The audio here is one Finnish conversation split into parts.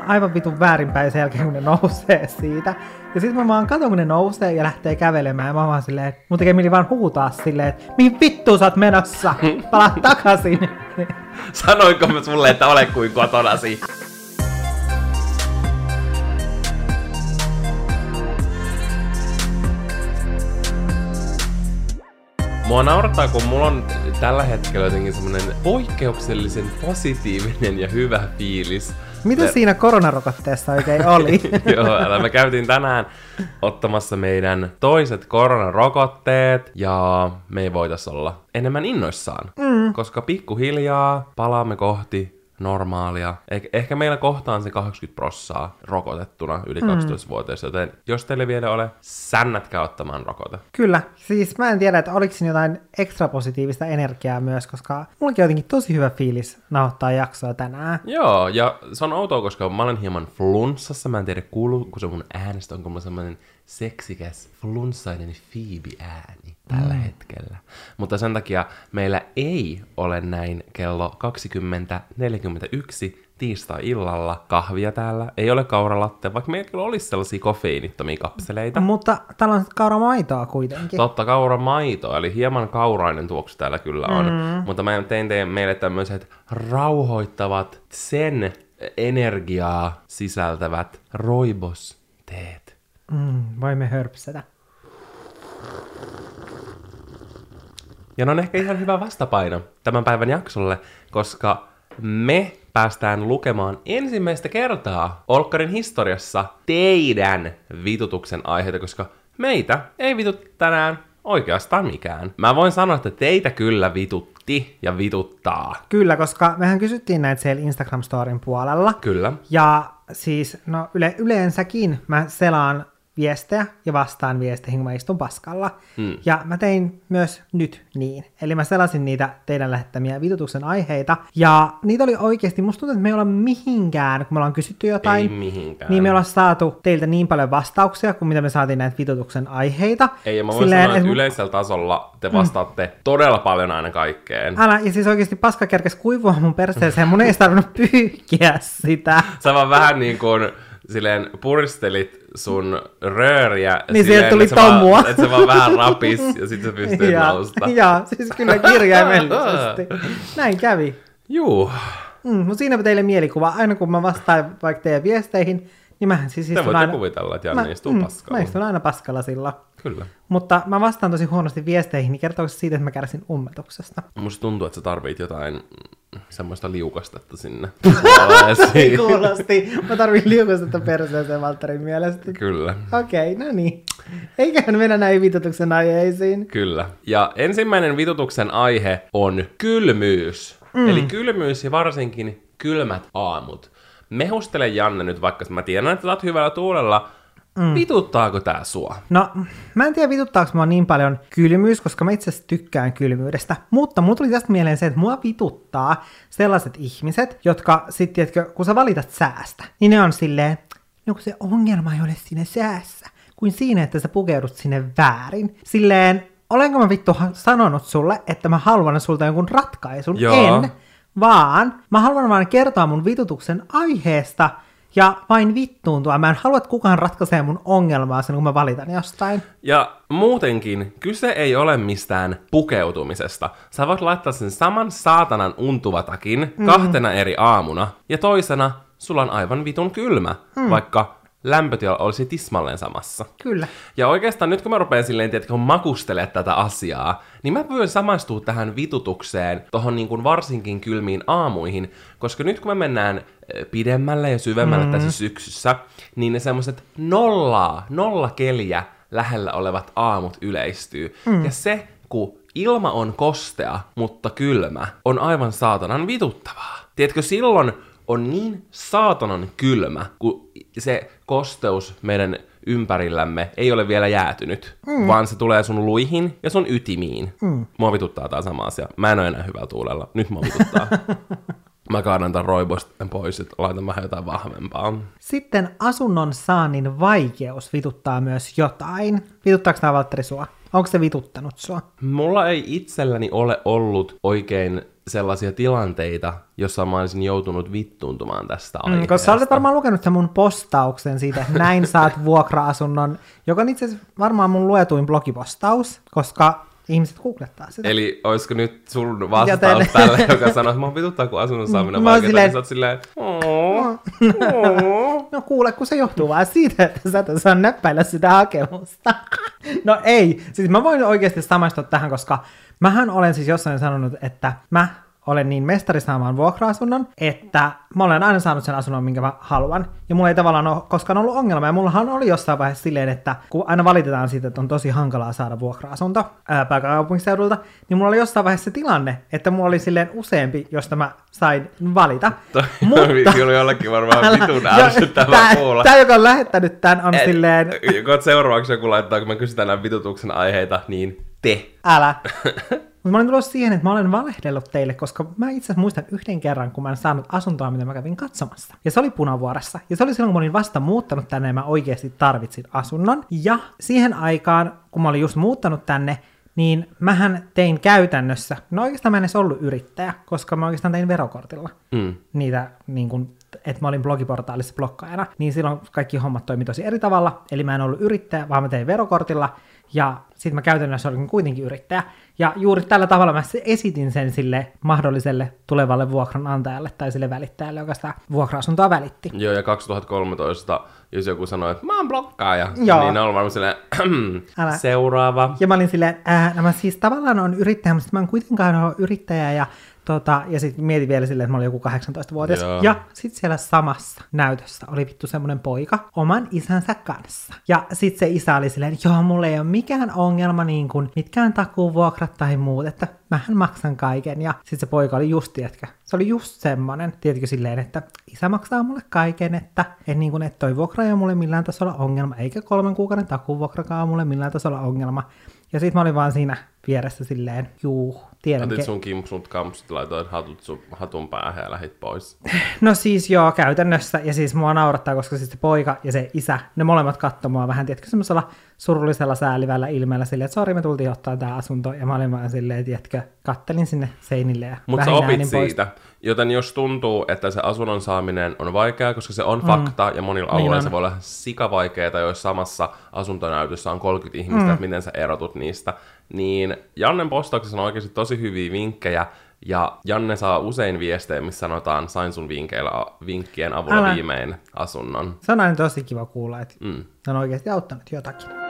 on aivan vitun väärinpäin sen jälkeen, kun ne nousee siitä. Ja sitten mä vaan katon, kun ne nousee ja lähtee kävelemään. Ja mä vaan silleen, että mun tekee mieli vaan huutaa silleen, että mihin vittu sä oot menossa? Palaa takaisin. Sanoinko mä sulle, että ole kuin kotonasi? Mua naurattaa, kun mulla on tällä hetkellä jotenkin semmonen poikkeuksellisen positiivinen ja hyvä fiilis. Mitä Me- siinä koronarokotteessa oikein oli? Joo, älä me käytiin tänään ottamassa meidän toiset koronarokotteet ja me ei voitais olla enemmän innoissaan, mm. koska pikkuhiljaa palaamme kohti normaalia. Eh- ehkä meillä kohtaan se 80 prossaa rokotettuna yli 12-vuotiaista, joten jos teille vielä ole, sännätkää ottamaan rokote. Kyllä. Siis mä en tiedä, että oliko siinä jotain ekstra positiivista energiaa myös, koska mullakin on jotenkin tosi hyvä fiilis nauhoittaa jaksoa tänään. Joo, ja se on outoa, koska mä olen hieman flunssassa. Mä en tiedä, kuuluuko se mun äänestä, onko mulla semmoinen seksikäs flunssainen Phoebe-ääni tällä mm. hetkellä. Mutta sen takia meillä ei ole näin kello 20.41 tiistai-illalla kahvia täällä. Ei ole kauralatte, vaikka meillä kyllä olisi sellaisia kofeiinittomia kapseleita. Mutta täällä on kauramaitoa kuitenkin. Totta, kauramaito, eli hieman kaurainen tuoksu täällä kyllä on. Mm. Mutta mä tein teille meille tämmöiset rauhoittavat, sen energiaa sisältävät roibos-teet. Mm, voimme hörpsätä. Ja ne on ehkä ihan hyvä vastapaino tämän päivän jaksolle, koska me päästään lukemaan ensimmäistä kertaa Olkkarin historiassa teidän vitutuksen aiheita, koska meitä ei vitut tänään oikeastaan mikään. Mä voin sanoa, että teitä kyllä vitutti ja vituttaa. Kyllä, koska mehän kysyttiin näitä siellä Instagram-storin puolella. Kyllä. Ja siis, no yle, yleensäkin mä selaan viestejä ja vastaan viesteihin, kun mä istun paskalla. Hmm. Ja mä tein myös nyt niin. Eli mä selasin niitä teidän lähettämiä vitutuksen aiheita. Ja niitä oli oikeasti, musta tuntuu, että me ei olla mihinkään, kun me ollaan kysytty jotain. Ei mihinkään. Niin me ollaan saatu teiltä niin paljon vastauksia, kuin mitä me saatiin näitä vitutuksen aiheita. Ei, ja mä voin Silleen, sanoa, että et- yleisellä tasolla te vastaatte todella paljon aina kaikkeen. Älä, ja siis oikeasti paska kerkes kuivua mun perseeseen, mun ei tarvinnut pyyhkiä sitä. Sä vaan vähän niin kuin silleen puristelit sun rööriä. Niin silleen, sieltä tuli että se vaan- tomua. Että se vaan vähän rapis ja sit sä pystyt ja, nousta. ja, siis kyllä kirjaimellisesti. Näin kävi. Juu, Mm, mutta siinäpä teille mielikuva. Aina kun mä vastaan vaikka teidän viesteihin, niin mähän siis te istun voitte aina... kuvitella, että Janne istuu paskalla. Mä istun aina paskalla sillä. Kyllä. Mutta mä vastaan tosi huonosti viesteihin, niin kertooko se siitä, että mä kärsin ummetuksesta? Musta tuntuu, että sä tarvit jotain mm, semmoista liukastetta sinne. Kuulosti. Mä tarvin liukastetta perseeseen Valtterin mielestä. Kyllä. Okei, okay, no niin. Eiköhän mennä näihin vitutuksen aiheisiin. Kyllä. Ja ensimmäinen vitutuksen aihe on kylmyys. Mm. Eli kylmyys ja varsinkin kylmät aamut. Mehustele Janne nyt, vaikka mä tiedän, että oot hyvällä tuulella. Mm. Vituttaako tää sua? No, mä en tiedä vituttaako mua niin paljon kylmyys, koska mä itse asiassa tykkään kylmyydestä. Mutta mulla tuli tästä mieleen se, että mua vituttaa sellaiset ihmiset, jotka sitten, tiedätkö, kun sä valitat säästä, niin ne on silleen, no kun se ongelma ei ole siinä säässä, kuin siinä, että sä pukeudut sinne väärin. Silleen, olenko mä vittu sanonut sulle, että mä haluan sulta jonkun ratkaisun? Joo. En, vaan mä haluan vaan kertoa mun vitutuksen aiheesta ja vain vittuuntua. Mä en halua, että kukaan ratkaisee mun ongelmaa sen, kun mä valitan jostain. Ja muutenkin, kyse ei ole mistään pukeutumisesta. Sä voit laittaa sen saman saatanan untuvatakin mm. kahtena eri aamuna, ja toisena sulla on aivan vitun kylmä, mm. vaikka lämpötila olisi tismalleen samassa. Kyllä. Ja oikeastaan nyt kun mä rupean silleen, tiedätkö, makustelemaan tätä asiaa, niin mä voin samaistua tähän vitutukseen, tohon niin kuin varsinkin kylmiin aamuihin, koska nyt kun me mennään eh, pidemmälle ja syvemmälle mm. tässä syksyssä, niin ne semmoiset nollaa, nolla keliä lähellä olevat aamut yleistyy. Mm. Ja se, kun ilma on kostea, mutta kylmä, on aivan saatanan vituttavaa. Tiedätkö, silloin on niin saatanan kylmä, kun se kosteus meidän ympärillämme ei ole vielä jäätynyt, mm. vaan se tulee sun luihin ja sun ytimiin. Mm. Mua vituttaa tää sama asia. Mä en ole enää hyvällä tuulella. Nyt mua vituttaa. Mä kaadan tämän roibosta pois, että laitan vähän jotain vahvempaa. Sitten asunnon saannin vaikeus vituttaa myös jotain. Vituttaako tämä Valtteri sua? Onko se vituttanut sua? Mulla ei itselläni ole ollut oikein sellaisia tilanteita, jossa mä olisin joutunut vittuuntumaan tästä Mm, aiheesta. koska sä olet varmaan lukenut sen mun postauksen siitä, että näin saat vuokra-asunnon, joka on itse asiassa varmaan mun luetuin blogipostaus, koska ihmiset googlettaa sitä. Eli olisiko nyt sun vastaus Joten- tälle, joka sanoo, että mä vituttaa, kun asunnon saaminen on Mä vaikeaa, silleen- niin sä oot silleen, "Oo, oo." No kuule, kun se johtuu vaan siitä, että sä et osaa näppäillä sitä hakemusta. No ei, siis mä voin oikeasti samaistua tähän, koska mähän olen siis jossain sanonut, että mä olen niin mestari saamaan vuokra-asunnon, että mä olen aina saanut sen asunnon, minkä mä haluan. Ja mulla ei tavallaan ole koskaan ollut ongelma. Ja mullahan oli jossain vaiheessa silleen, että kun aina valitetaan siitä, että on tosi hankalaa saada vuokra-asunto ää, pääkaupunkiseudulta, niin mulla oli jossain vaiheessa se tilanne, että mulla oli silleen useampi, josta mä sain valita. Toi Kyllä jollekin varmaan vitun ärsyttävää kuulla. Tämä, joka on lähettänyt tämän, on Et- silleen, Kun seuraavaksi joku laittaa, kun me kysytään nämä vitutuksen aiheita, niin te. älä. Mutta mä olin tulossa siihen, että mä olen valehdellut teille, koska mä itse asiassa muistan yhden kerran, kun mä en saanut asuntoa, mitä mä kävin katsomassa. Ja se oli Punavuoressa. Ja se oli silloin, kun mä olin vasta muuttanut tänne ja mä oikeasti tarvitsin asunnon. Ja siihen aikaan, kun mä olin just muuttanut tänne, niin mähän tein käytännössä, no oikeastaan mä en edes ollut yrittäjä, koska mä oikeastaan tein verokortilla Mm. niitä, niin kuin, että mä olin blogiportaalissa blokkaajana, niin silloin kaikki hommat toimi tosi eri tavalla. Eli mä en ollut yrittäjä, vaan mä tein verokortilla, ja sitten mä käytännössä olin kuitenkin yrittäjä. Ja juuri tällä tavalla mä esitin sen sille mahdolliselle tulevalle vuokranantajalle tai sille välittäjälle, joka sitä vuokra-asuntoa välitti. Joo, ja 2013, jos joku sanoo, että mä oon blokkaaja, Joo. niin on varmaan silleen, Älä. seuraava. Ja mä olin silleen, ää, no mä siis tavallaan on yrittäjä, mutta mä en kuitenkaan ole yrittäjä ja Tota, ja sitten mietin vielä silleen, että mä olin joku 18-vuotias. Joo. Ja sitten siellä samassa näytössä oli vittu semmoinen poika oman isänsä kanssa. Ja sitten se isä oli silleen, joo, mulla ei ole mikään ongelma, niin kuin mitkään takuvuokrat tai muut, että mähän maksan kaiken. Ja sitten se poika oli just, tiedätkö, se oli just semmonen, tiedätkö silleen, että isä maksaa mulle kaiken, että en niin kuin, että toi vuokra ei ole mulle millään tasolla ongelma, eikä kolmen kuukauden takuvuokrakaan ole mulle millään tasolla ongelma. Ja sitten mä olin vaan siinä vieressä silleen, juu, tiedän. Otit sun kimpsut kampsut, laitoit hatut sun, hatun päähän ja lähit pois. No siis joo, käytännössä. Ja siis mua naurattaa, koska siis se poika ja se isä, ne molemmat katsoi mua vähän, tiedätkö, semmoisella surullisella säälivällä ilmeellä silleen, että sori, me tultiin ottaa tää asunto. Ja mä olin vaan silleen, tiedätkö, kattelin sinne seinille ja Mutta sä opit äänin pois. siitä. Joten jos tuntuu, että se asunnon saaminen on vaikeaa, koska se on fakta, ja monilla Niin alueilla on. se voi olla sikavaikeaa, jos samassa asuntonäytössä on 30 ihmistä, että miten sä erotut niistä, niin Jannen postauksessa on oikeasti tosi hyviä vinkkejä, ja Janne saa usein viestejä, missä sanotaan, sain sun vinkkeillä, vinkkien avulla Älä. viimein asunnon. Se on aina tosi kiva kuulla, että Mm. se on oikeasti auttanut jotakin.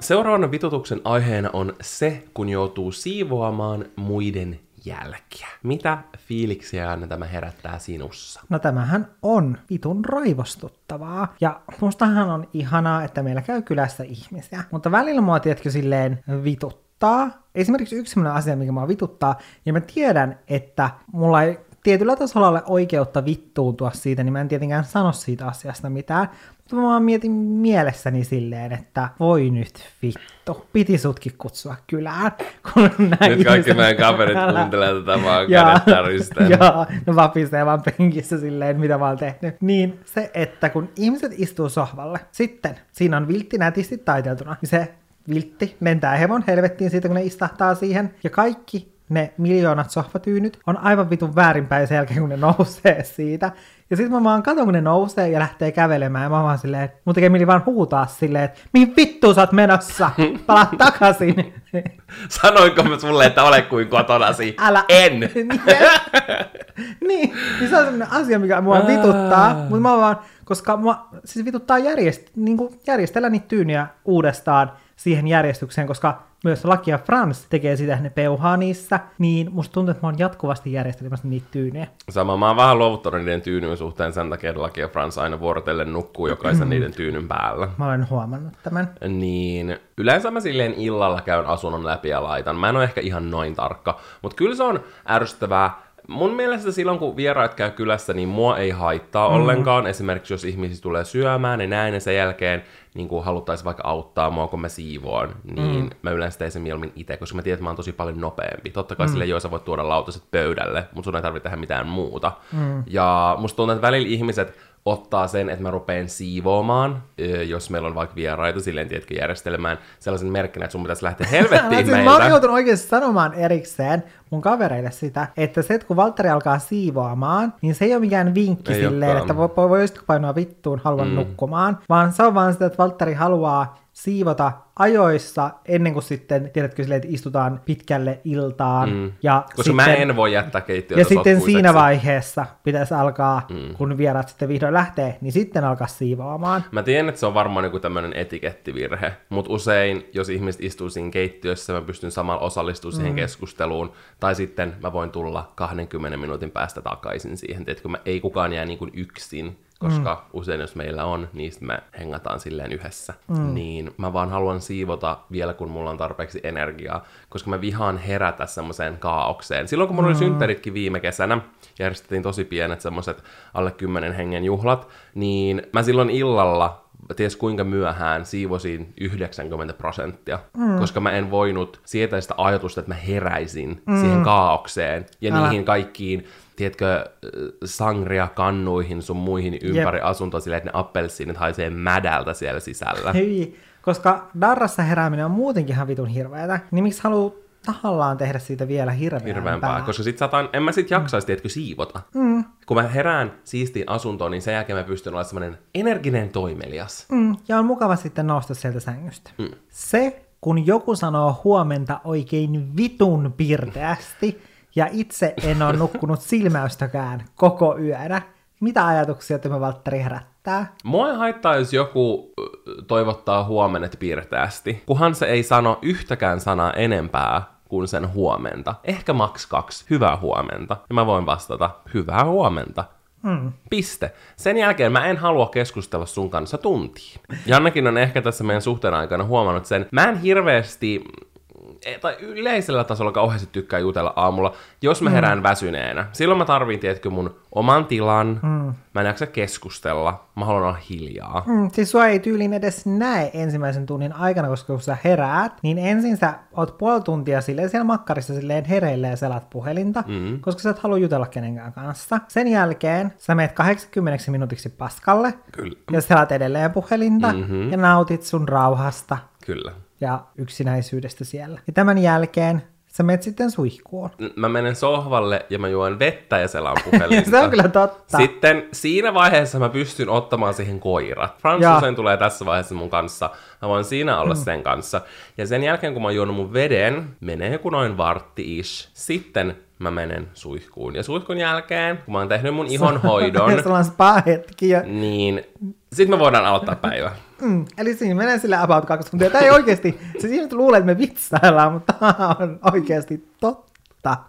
Seuraavan vitutuksen aiheena on se, kun joutuu siivoamaan muiden jälkiä. Mitä fiiliksiä Anne tämä herättää sinussa? No tämähän on vitun raivostuttavaa. Ja mustahan on ihanaa, että meillä käy kylässä ihmisiä. Mutta välillä mua, tiedätkö, silleen vituttaa. Esimerkiksi yksi sellainen asia, mikä mua vituttaa, ja mä tiedän, että mulla ei tietyllä tasolla ole oikeutta vittuuntua siitä, niin mä en tietenkään sano siitä asiasta mitään. Mutta mä vaan mietin mielessäni silleen, että voi nyt vittu, piti sutkin kutsua kylään. Kun näin Nyt kaikki meidän kaverit kuuntelee tätä vaan Jaa. kädet täristen. Joo, no vapisee vaan penkissä silleen, mitä mä oon tehnyt. Niin se, että kun ihmiset istuu sohvalle, sitten siinä on viltti nätisti taiteltuna, niin se viltti lentää hevon helvettiin siitä, kun ne istahtaa siihen. Ja kaikki ne miljoonat sohvatyynyt on aivan vitun väärinpäin sen jälkeen, kun ne nousee siitä. Ja sitten mä vaan katon, kun ne nousee ja lähtee kävelemään, ja mä vaan silleen, että mun tekee mieli vaan huutaa silleen, että mihin vittuun sä oot menossa? Palaa takaisin. Sanoinko mä sulle, että ole kuin kotonasi? Älä. En! niin, niin se on sellainen asia, mikä mua vituttaa, mutta mä vaan, koska mua siis vituttaa järjest, niin järjestellä niitä tyyniä uudestaan siihen järjestykseen, koska myös Lakia Frans tekee sitä, ne peuhaa niissä, niin musta tuntuu, että mä oon jatkuvasti järjestelemässä niitä tyynejä. Sama, mä oon vähän luovuttanut niiden tyynyn suhteen sen takia, että Laki ja Frans aina vuorotellen nukkuu jokaisen Mm. niiden tyynyn päällä. Mä olen huomannut tämän. Niin yleensä mä silleen illalla käyn asunnon läpi ja laitan. Mä en ole ehkä ihan noin tarkka, mutta kyllä se on ärsyttävää. Mun mielestä silloin, kun vieraat käy kylässä, niin mua ei haittaa mm. ollenkaan. Esimerkiksi jos ihmisistä tulee syömään, niin näin ja sen jälkeen niin kuin haluttaisiin vaikka auttaa mua, kun mä siivoon, niin mm. mä yleensä teen sen mieluummin itse, koska mä tiedän, että mä oon tosi paljon nopeampi. Totta kai mm. sille joo, sä voit tuoda lautaset pöydälle, mutta sun ei tarvitse tehdä mitään muuta. Mm. Ja musta tuntuu, että välillä ihmiset ottaa sen, että mä rupeen siivoamaan, jos meillä on vaikka vieraita, silleen tiedätkö, järjestelmään sellaisen merkkinä, että sun pitäisi lähteä helvettiin siis mä meiltä. oon joutunut oikeasti sanomaan erikseen mun kavereille sitä, että se, että kun Valtteri alkaa siivoamaan, niin se ei ole mikään vinkki Ei silleen, olekaan. että voi, voi, voisitko painoa vittuun, haluan mm. nukkumaan, vaan se on vaan sitä, että Valtteri haluaa siivota ajoissa ennen kuin sitten, tiedätkö silleen, että istutaan pitkälle iltaan. Mm. Ja Koska sitten, mä en voi jättää keittiötä ja sitten siinä vaiheessa pitäisi alkaa, mm. kun vieraat sitten vihdoin lähtee, niin sitten alkaa siivoamaan. Mä tiedän, että se on varmaan joku tämmöinen etikettivirhe, mutta usein, jos ihmiset istuu siinä keittiössä, mä pystyn samalla osallistumaan siihen keskusteluun, tai sitten mä voin tulla 20 minuutin päästä takaisin siihen, että mä ei kukaan jää niin kuin yksin, koska mm. usein jos meillä on, niin me hengataan silleen yhdessä. Mm. Niin mä vaan haluan siivota vielä, kun mulla on tarpeeksi energiaa, koska mä vihaan herätä semmoiseen kaaukseen. Silloin kun mulla oli synttäritkin viime kesänä, järjestettiin tosi pienet semmoiset alle 10 hengen juhlat, niin mä silloin illalla ties kuinka myöhään siivosin 90 prosenttia, mm. koska mä en voinut sietää sitä ajatusta, että mä heräisin mm. siihen kaaukseen ja Älä. niihin kaikkiin, tiedätkö, sangria kannuihin sun muihin ympäri yep. asuntoa silleen, että ne appelsiinit haisee mädältä siellä sisällä. Hyi, koska Darrassa herääminen on muutenkin ihan vitun hirveätä, niin miksi haluaa tahallaan tehdä siitä vielä hirveämpää? hirveämpää, koska sit saatan, en mä sit jaksaisi, tiedätkö, siivota. Mm. Kun mä herään siistiin asuntoon, niin sen jälkeen mä pystyn olemaan semmoinen energinen toimelias. Mm, ja on mukava sitten nousta sieltä sängystä. Mm. Se, kun joku sanoo huomenta oikein vitun pirteästi, ja itse en ole nukkunut silmäystäkään koko yönä, mitä ajatuksia tämä Valtteri herättää? Mua haittaa, jos joku toivottaa huomenet piirteästi, kunhan se ei sano yhtäkään sanaa enempää kuin sen huomenta. Ehkä maks kaksi. Hyvää huomenta. Ja mä voin vastata, hyvää huomenta. Hmm. Piste. Sen jälkeen mä en halua keskustella sun kanssa tuntiin. Jannekin on ehkä tässä meidän suhteen aikana huomannut sen. Mä en hirveästi tai yleisellä tasolla kauheasti tykkää jutella aamulla, jos mä herään mm. väsyneenä. Silloin mä tarviin, tiedätkö, mun oman tilan, mm. mä en jaksa keskustella, mä haluan olla hiljaa. Mm, siis sua ei tyylin edes näe ensimmäisen tunnin aikana, koska kun sä heräät, niin ensin sä oot puoli tuntia silleen siellä makkarissa silleen hereillä ja selat puhelinta, mm. koska sä et halua jutella kenenkään kanssa. Sen jälkeen sä meet 80 minuutiksi paskalle Kyllä. ja selat edelleen puhelinta mm-hmm. ja nautit sun rauhasta Kyllä. Ja yksinäisyydestä siellä. Ja tämän jälkeen sä menet sitten suihkuun. Mä menen sohvalle ja mä juon vettä ja selaan puhelinta. Se on kyllä totta. Sitten siinä vaiheessa mä pystyn ottamaan siihen koirat. Frans Joo. usein tulee tässä vaiheessa mun kanssa. Mä voin siinä olla sen kanssa. Ja sen jälkeen, kun mä juonut mun veden, menee joku noin vartti-ish. Sitten mä menen suihkuun. Ja suihkun jälkeen, kun mä oon tehnyt mun ihonhoidon, Sulla on spa-hetki ja niin sitten me voidaan aloittaa päivä. Mm, eli siinä menee sille about kaksi tuntia. Tämä ei oikeasti, siis ihmiset luulee, että me vitsaillaan, mutta tämä on oikeasti totta.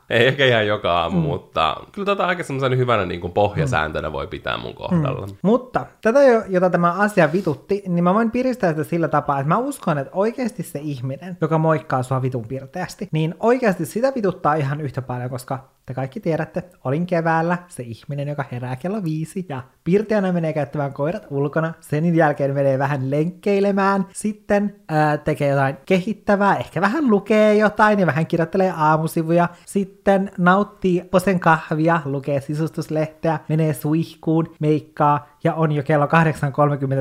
Ei ehkä ihan joka aamu, mm. mutta kyllä tota aika semmoisen hyvänä niin kuin pohjasääntönä voi pitää mun kohdalla. Mm. Mutta tätä, jo- jota tämä asia vitutti, niin mä voin piristää sitä sillä tapaa, että mä uskon, että oikeasti se ihminen, joka moikkaa sua vitun pirteästi, niin oikeasti sitä vituttaa ihan yhtä paljon, koska te kaikki tiedätte, olin keväällä se ihminen, joka herää kello viisi ja pirteänä menee käyttämään koirat ulkona, sen jälkeen menee vähän lenkkeilemään, sitten ää, tekee jotain kehittävää, ehkä vähän lukee jotain ja vähän kirjoittelee aamusivuja, sitten nauttii posen kahvia, lukee sisustuslehteä, menee suihkuun, meikkaa ja on jo kello 8.30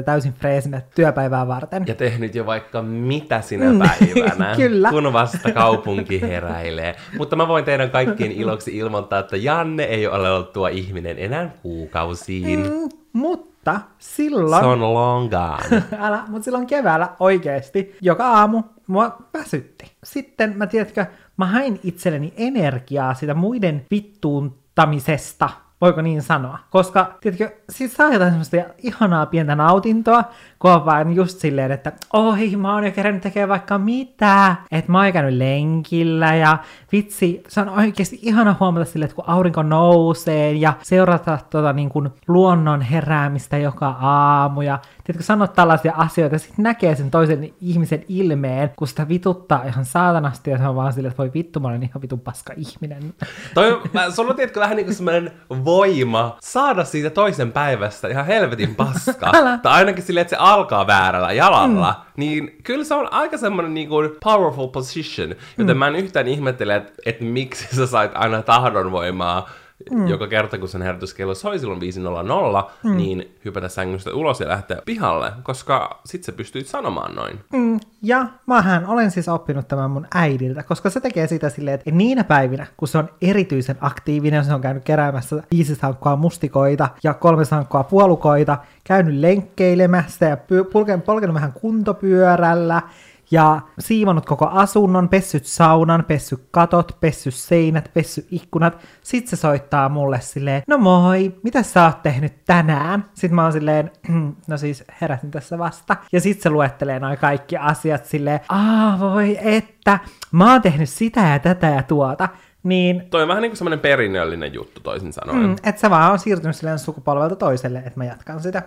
täysin freesinä työpäivää varten. Ja tehnyt jo vaikka mitä sinä päivänä, Kyllä. kun vasta kaupunki heräilee. Mutta mä voin teidän kaikkien iloksi ilmoittaa, että Janne ei ole ollut tuo ihminen enää kuukausiin. Mm, mutta silloin... Se on long gone. Älä, mutta silloin keväällä oikeesti joka aamu mua väsytti. Sitten mä tiedätkö, mä hain itselleni energiaa sitä muiden vittuuntamisesta, voiko niin sanoa? Koska, tiedätkö, siis saa jotain semmoista ihanaa pientä nautintoa, kun on vaan just silleen, että oi, mä oon jo kerännyt tekemään vaikka mitä, että mä oon käynyt lenkillä ja vitsi, se on oikeasti ihana huomata silleen, että kun aurinko nousee ja seurata tota niin kuin luonnon heräämistä joka aamu ja tiedätkö, sanoa tällaisia asioita ja sitten näkee sen toisen ihmisen ilmeen, kun sitä vituttaa ihan saatanasti ja se on vaan silleen, että voi vittu, mä olen ihan vitun paska ihminen. Toi, mä, sulla on tiedätkö vähän niinku semmoinen voima saada siitä toisen päivästä ihan helvetin paskaa. Älä. tai ainakin silleen, että se alkaa väärällä jalalla. Mm. Niin kyllä se on aika semmoinen niinku powerful position. Joten mm. mä en yhtään ihmettele, että, että miksi sä sait aina tahdonvoimaa mm. joka kerta kun sen herätyskello soi silloin 5.00, mm. niin hypätä sängystä ulos ja lähteä pihalle, koska sit sä pystyit sanomaan noin. Mm, ja mähän olen siis oppinut tämän mun äidiltä, koska se tekee sitä silleen, että niinä päivinä, kun se on erityisen aktiivinen, se on käynyt keräämässä viisi sankkoa mustikoita ja kolme sankkoa puolukoita, käynyt lenkkeilemässä ja py- polkenut vähän kuntopyörällä, ja siivonut koko asunnon, pessyt saunan, pessyt katot, pessyt seinät, pessyt ikkunat. Sitten se soittaa mulle silleen, no moi, mitä sä oot tehnyt tänään? Sitten mä oon silleen, no siis heräsin tässä vasta. Ja sitten se luettelee noin kaikki asiat silleen, aa voi että, mä oon tehnyt sitä ja tätä ja tuota. Niin, Toi on vähän niin kuin semmoinen perinnöllinen juttu toisin sanoen. Mm, että se vaan on siirtynyt silleen sukupolvelta toiselle, että mä jatkan sitä.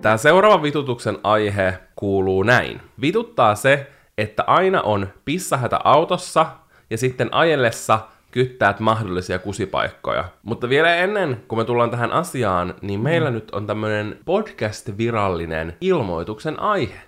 Tämä seuraava vitutuksen aihe kuuluu näin. Vituttaa se, että aina on pissahätä autossa ja sitten ajellessa kyttäät mahdollisia kusipaikkoja. Mutta vielä ennen kuin me tullaan tähän asiaan, niin meillä mm. nyt on tämmöinen podcast-virallinen ilmoituksen aihe.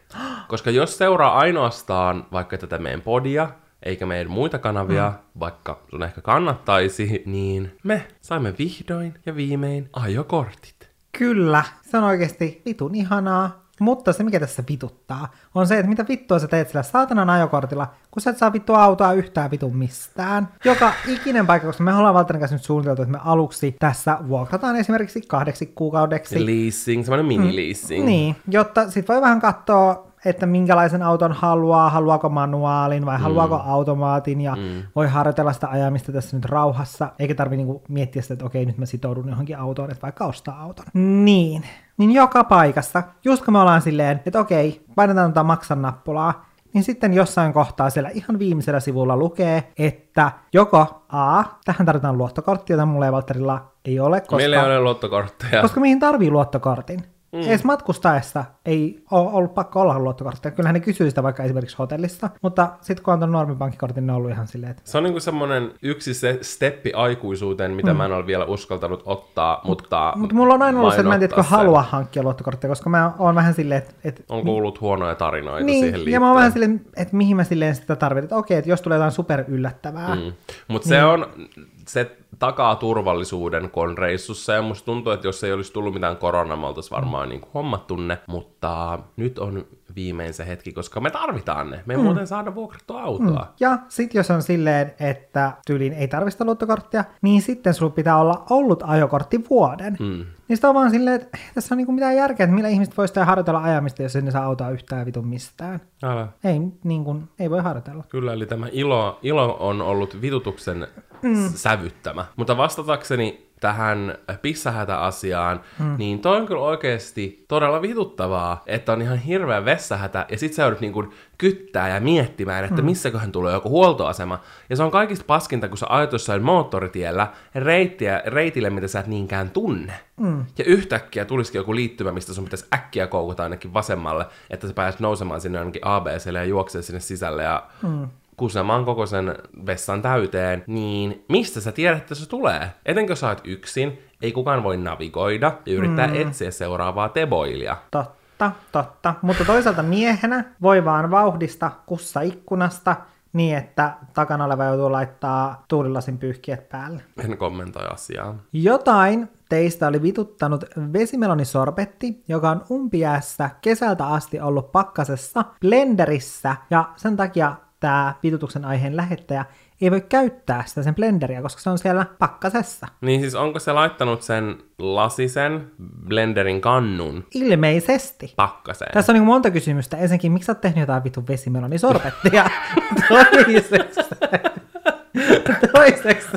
Koska jos seuraa ainoastaan vaikka tätä meidän podia, eikä meidän muita kanavia, mm. vaikka sun ehkä kannattaisi, niin me saimme vihdoin ja viimein ajokortit. Kyllä, se on oikeasti vitun ihanaa. Mutta se, mikä tässä vituttaa, on se, että mitä vittua sä teet sillä saatanan ajokortilla, kun sä et saa vittua autoa yhtään vitun mistään. Joka ikinen paikka, koska me ollaan Valtterin kanssa nyt suunniteltu, että me aluksi tässä vuokrataan esimerkiksi kahdeksi kuukaudeksi. Leasing, semmoinen mini-leasing. Mm, niin, jotta sit voi vähän katsoa että minkälaisen auton haluaa, haluaako manuaalin vai mm. haluaako automaatin ja mm. voi harjoitella sitä ajamista tässä nyt rauhassa, eikä tarvi niinku miettiä sitä, että okei, nyt mä sitoudun johonkin autoon, että vaikka ostaa auton. Niin, niin joka paikassa, just kun me ollaan silleen, että okei, painetaan tätä maksan nappulaa, niin sitten jossain kohtaa siellä ihan viimeisellä sivulla lukee, että joko A, tähän tarvitaan luottokortti, jota mulla ei Valterilla ei ole, koska... Meillä ei ole luottokortteja. Koska mihin tarvii luottokortin? Mm. Edes matkustaessa ei ole ollut pakko olla luottokorttia. Kyllähän ne kysyy sitä vaikka esimerkiksi hotellissa, mutta sitten kun on tuon normipankkikortin, ne on ollut ihan silleen, että... Se on niinku semmoinen yksi se steppi aikuisuuteen, mitä mm. mä en ole vielä uskaltanut ottaa, mutta... Mutta mulla on aina ollut se, että mä en tiedä, halua hankkia luottokorttia, koska mä oon vähän silleen, että... että on kuullut huonoja tarinoita niin, siihen liittyen. ja mä oon vähän silleen, että mihin mä silleen sitä tarvitsen. Että okei, että jos tulee jotain super yllättävää. Mm. Mutta niin. se on se takaa turvallisuuden, kun on reissussa, ja musta tuntuu, että jos ei olisi tullut mitään koronaa, me oltaisiin varmaan mm. niin hommattu ne, mutta nyt on viimein se hetki, koska me tarvitaan ne. Me ei mm. muuten saada vuokrattua autoa. Mm. Ja sitten jos on silleen, että tyyliin ei tarvista luottokorttia, niin sitten sulla pitää olla ollut ajokortti vuoden. Mm. Niin sitä on vaan silleen, että tässä on niinku mitään järkeä, että millä ihmiset voisi harjoitella ajamista, jos ne saa autoa yhtään vitun mistään. Älä. Ei, niin kuin, ei voi harjoitella. Kyllä, eli tämä ilo, ilo on ollut vitutuksen mm. sävyttämä. Mutta vastatakseni tähän pissahätä-asiaan, mm. niin toi on kyllä oikeasti todella vituttavaa, että on ihan hirveä vessahätä, ja sit sä joudut niin kyttää ja miettimään, että mm. missäköhän tulee joku huoltoasema. Ja se on kaikista paskinta, kun sä ajat jossain moottoritiellä reittiä, reitille, mitä sä et niinkään tunne. Mm. Ja yhtäkkiä tulisikin joku liittymä, mistä sun pitäisi äkkiä koukuta ainakin vasemmalle, että sä pääset nousemaan sinne ainakin ABClle ja juoksee sinne sisälle ja mm kusemaan koko sen vessan täyteen, niin mistä sä tiedät, että se tulee? Etenkö sä oot yksin, ei kukaan voi navigoida ja yrittää mm. etsiä seuraavaa teboilia. Totta, totta. Mutta toisaalta miehenä voi vaan vauhdista kussa ikkunasta niin, että takana oleva joutuu laittaa tuulilasin pyyhkiät päälle. En kommentoi asiaa. Jotain teistä oli vituttanut vesimelonisorbetti, joka on umpiäässä kesältä asti ollut pakkasessa blenderissä, ja sen takia tämä vitutuksen aiheen lähettäjä ei voi käyttää sitä sen blenderia, koska se on siellä pakkasessa. Niin siis onko se laittanut sen lasisen blenderin kannun? Ilmeisesti. Pakkaseen. Tässä on niin monta kysymystä. Ensinnäkin, miksi sä oot tehnyt jotain vitun vesimelonisorbettia? Toiseksi. Toiseksi.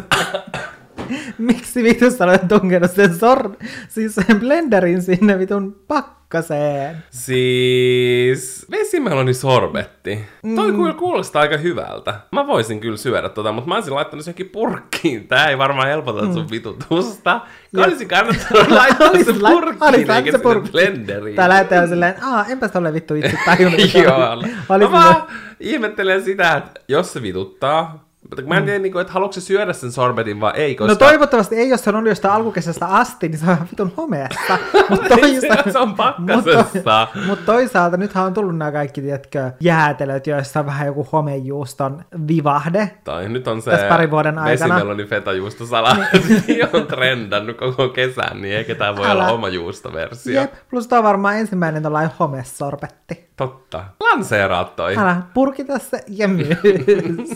Miksi vitussa olet tunkenut sen, sor- siis sen blenderin sinne vitun pakkaseen? Siis vesimeloni sorbetti. Mm. Toi kyllä kuulostaa aika hyvältä. Mä voisin kyllä syödä tota, mutta mä olisin laittanut senkin purkkiin. Tää ei varmaan helpota mm. sun vitutusta. Olisi kannattanut laittaa se purkkiin eikä se purkki. blenderiin. Tää lähtee silleen, aah, enpäs tolle vittu itse tajunnut. Joo. Mä vaan ihmettelen sitä, että jos se vituttaa, Mutta mä en tiedä, niin kuin, että haluatko se syödä sen sorbetin vai ei, koska... No toivottavasti ei, jos se on ollut jostain alkukesästä asti, niin se on vitun homeessa. Mutta se on pakkasessa. Mutta mut toisaalta nythän on tullut nämä kaikki, tiedätkö, jäätelöt, joissa on vähän joku homejuuston vivahde. Tai nyt on se parin vuoden aikana. vesimeloni fetajuustosala, on trendannut koko kesän, niin eikä tämä voi Älä. olla oma juustoversio. Jep, plus tämä on varmaan ensimmäinen tällainen homesorbetti. Totta. Lanseeraat toi. Älä purkita se ja myy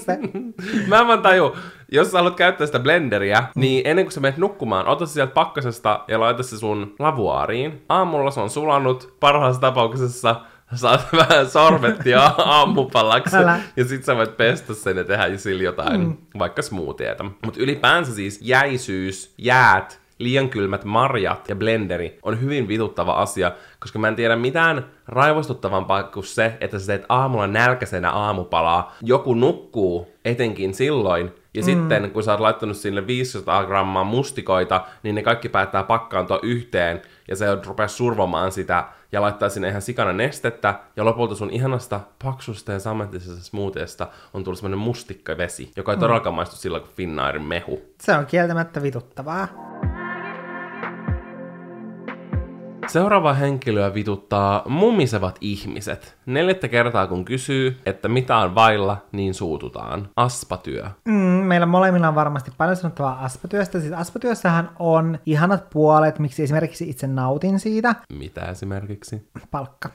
se. Mä en vaan taju, jos sä haluat käyttää sitä blenderiä, niin ennen kuin sä menet nukkumaan, ota se sieltä pakkasesta ja laita se sun lavuaariin. Aamulla se on sulanut, parhaassa tapauksessa saat vähän sorvettia aamupalaksi, Älä. ja sit sä voit pestä sen ja tehdä sillä jotain, mm. vaikka smoothietä. Mutta ylipäänsä siis jäisyys, jäät, liian kylmät marjat ja blenderi on hyvin vituttava asia, koska mä en tiedä mitään raivostuttavampaa kuin se, että sä teet aamulla nälkäisenä aamupalaa. Joku nukkuu etenkin silloin, ja mm. sitten kun sä oot laittanut sinne 500 grammaa mustikoita, niin ne kaikki päättää pakkaantua yhteen, ja se rupeaa survomaan sitä, ja laittaa sinne ihan sikana nestettä, ja lopulta sun ihanasta paksusta ja samettisesta smoothiestä on tullut semmonen mustikkavesi, joka ei mm. todellakaan maistu sillä kuin Finnairin mehu. Se on kieltämättä vituttavaa. Seuraava henkilöä vituttaa mumisevat ihmiset. Neljättä kertaa kun kysyy, että mitä on vailla, niin suututaan. Aspatyö. Mm, meillä molemmilla on varmasti paljon sanottavaa aspatyöstä. Siis aspatyössähän on ihanat puolet, miksi esimerkiksi itse nautin siitä. Mitä esimerkiksi? Palkka.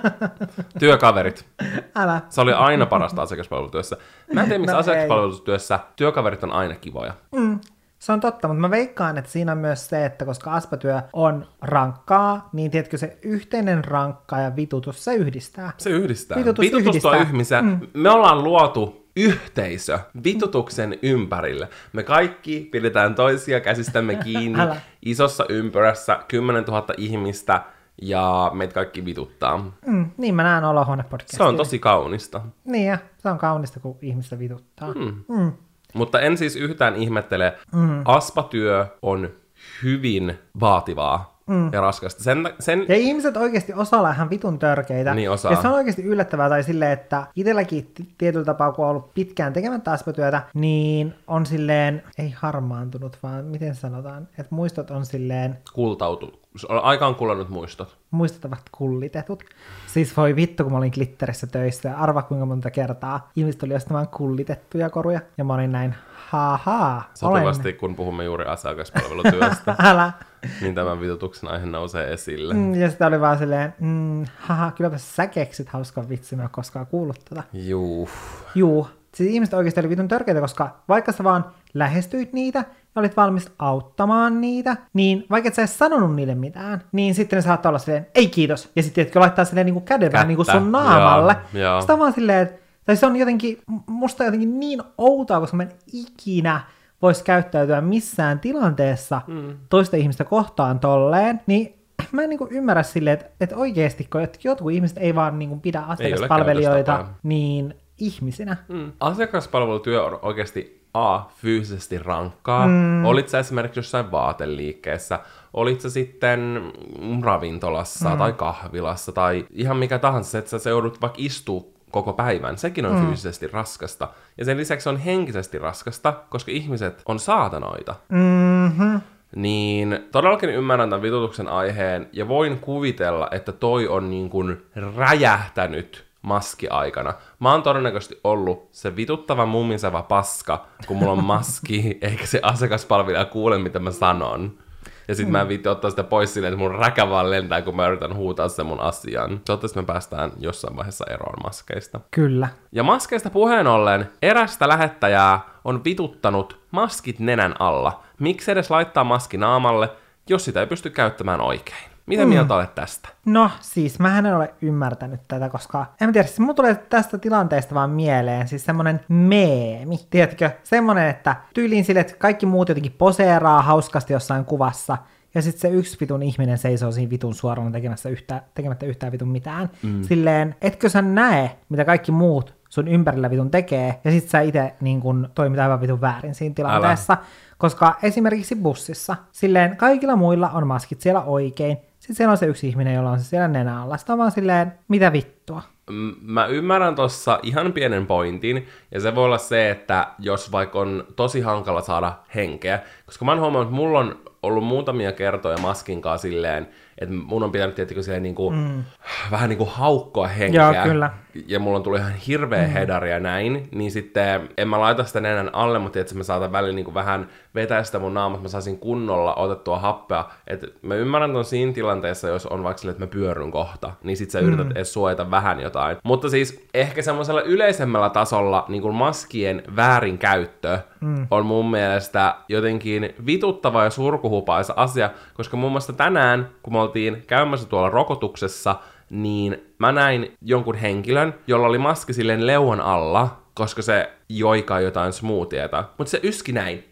Työkaverit. Älä. Se oli aina parasta asiakaspalvelutyössä. Mä en tiedä, miksi No asiakaspalvelutyössä työkaverit on aina kivoja. Mm, se on totta, mutta mä veikkaan, että siinä on myös se, että koska aspatyö on rankkaa, niin tiedätkö se yhteinen rankka ja vitutus, se yhdistää. Se yhdistää. Vitutus Vitutus yhdistää. ihmisiä. Mm. Me ollaan luotu yhteisö vitutuksen ympärille. Me kaikki pidetään toisia käsistämme kiinni isossa ympyrässä, 10 000 ihmistä, ja meitä kaikki vituttaa. Mm, niin mä näen olohuonepodcastia. Se on tosi kaunista. Niin ja, se on kaunista, kun ihmistä vituttaa. Mm. Mm. Mutta en siis yhtään ihmettele. Mm. Aspatyö on hyvin vaativaa mm. ja raskasta. Sen, sen, Ja ihmiset oikeasti osaa olla ihan vitun törkeitä. Niin osaa. Ja se on oikeasti yllättävää, tai silleen, että itselläkin t- tietyllä tapaa, kun on ollut pitkään tekemättä aspatyötä, niin on silleen, ei harmaantunut, vaan miten sanotaan, että muistot on silleen, kultautu. Aika on kulunut muistot. muistot ovat kullitetut. Siis voi vittu, kun mä olin glitterissä töissä, ja arva kuinka monta kertaa ihmiset oli ostamaan kullitettuja koruja, ja mä olin näin, haha, Sopivasti, kun puhumme juuri asiakaspalvelutyöstä, Älä. niin tämän vitutuksen aihe nousee esille. Mm, Ja sitten oli vaan silleen, mm, haha, kylläpä sä keksit hauskan vitsi, mä en koskaan kuullut tätä. Juu. Juu, siis ihmiset oikeasti oli vitun törkeitä, koska vaikka sä vaan lähestyit niitä ja olit valmis auttamaan niitä, niin vaikka et sä edes sanonut niille mitään, niin sitten ne saattaa olla silleen, ei kiitos. Ja sitten tiedätkö, laittaa silleen niin käden vähän niin kuin sun naamalle. joo, joo. Sitä on vaan silleen, että tai se on jotenkin, musta jotenkin niin outoa, koska mä en ikinä voisi käyttäytyä missään tilanteessa mm. toista ihmistä kohtaan tolleen, niin mä en niinku ymmärrä silleen, että, että oikeasti, kun jotkut ihmiset ei vaan niinku pidä asiakaspalvelijoita niin ihmisinä. Mm. Asiakaspalvelutyö on oikeasti A, fyysisesti rankkaa. Mm. Olit sä esimerkiksi jossain vaateliikkeessä, olit sä sitten ravintolassa mm. tai kahvilassa tai ihan mikä tahansa, että sä, sä joudut vaikka istuu koko päivän. Sekin on mm. fyysisesti raskasta. Ja sen lisäksi se on henkisesti raskasta, koska ihmiset on saatanoita. Mm-hmm. Niin todellakin ymmärrän tämän vitutuksen aiheen ja voin kuvitella, että toi on niin kuin räjähtänyt maskiaikana. Mä oon todennäköisesti ollut se vituttava mummiseva paska, kun mulla on maski, eikä se asiakaspalvelija kuule, mitä mä sanon. Ja sit mä en viitti ottaa sitä pois silleen, että mun räkä vaan lentää, kun mä yritän huutaa sen mun asian. Toivottavasti me päästään jossain vaiheessa eroon maskeista. Kyllä. Ja maskeista puheen ollen, erästä lähettäjää on vituttanut maskit nenän alla. Miksi edes laittaa maski naamalle, jos sitä ei pysty käyttämään oikein? Mitä mm. mieltä olet tästä? No siis, mä en ole ymmärtänyt tätä, koska en mä tiedä, siis mulla tulee tästä tilanteesta vaan mieleen siis semmonen meemi, tiedätkö? Semmonen, että tyyliin sille, että kaikki muut jotenkin poseeraa hauskasti jossain kuvassa, ja sitten se yksi vitun ihminen seisoo siinä vitun suorana tekemässä yhtä, tekemättä yhtään vitun mitään. Mm. Silleen, etkö sä näe, mitä kaikki muut sun ympärillä vitun tekee, ja sit sä itse niin kun toimit aivan vitun väärin siinä tilanteessa. Älä. Koska esimerkiksi bussissa, silleen kaikilla muilla on maskit siellä oikein, sitten siellä on se yksi ihminen, jolla on se siellä nenä alla. Sitä on vaan silleen, mitä vittua. mä ymmärrän tossa ihan pienen pointin, ja se voi olla se, että jos vaikka on tosi hankala saada henkeä, koska mä oon huomannut, että mulla on ollut muutamia kertoja maskin kanssa silleen, että mun on pitänyt tietenkin silleen niinku, mm. vähän niinku haukkoa henkeä. Joo, kyllä. Ja mulla on tullut ihan hirveä mm. hedari ja näin, niin sitten en mä laita sitä nenän alle, mutta että mä saatan välillä niinku vähän vetää sitä mun naamat, mä saisin kunnolla otettua happea. Et mä ymmärrän ton siinä tilanteessa, jos on vaikka silleen, että mä pyörryn kohta, niin sit sä mm. yrität edes suojata vähän jotain. Mutta siis ehkä semmoisella yleisemmällä tasolla niin kuin maskien väärinkäyttö mm. on mun mielestä jotenkin vituttava ja surkuhupaisa asia, koska muun muassa tänään, kun me oltiin käymässä tuolla rokotuksessa, niin mä näin jonkun henkilön, jolla oli maski silleen leuan alla, koska se joikaa jotain smoothieta. Mutta se yski näin.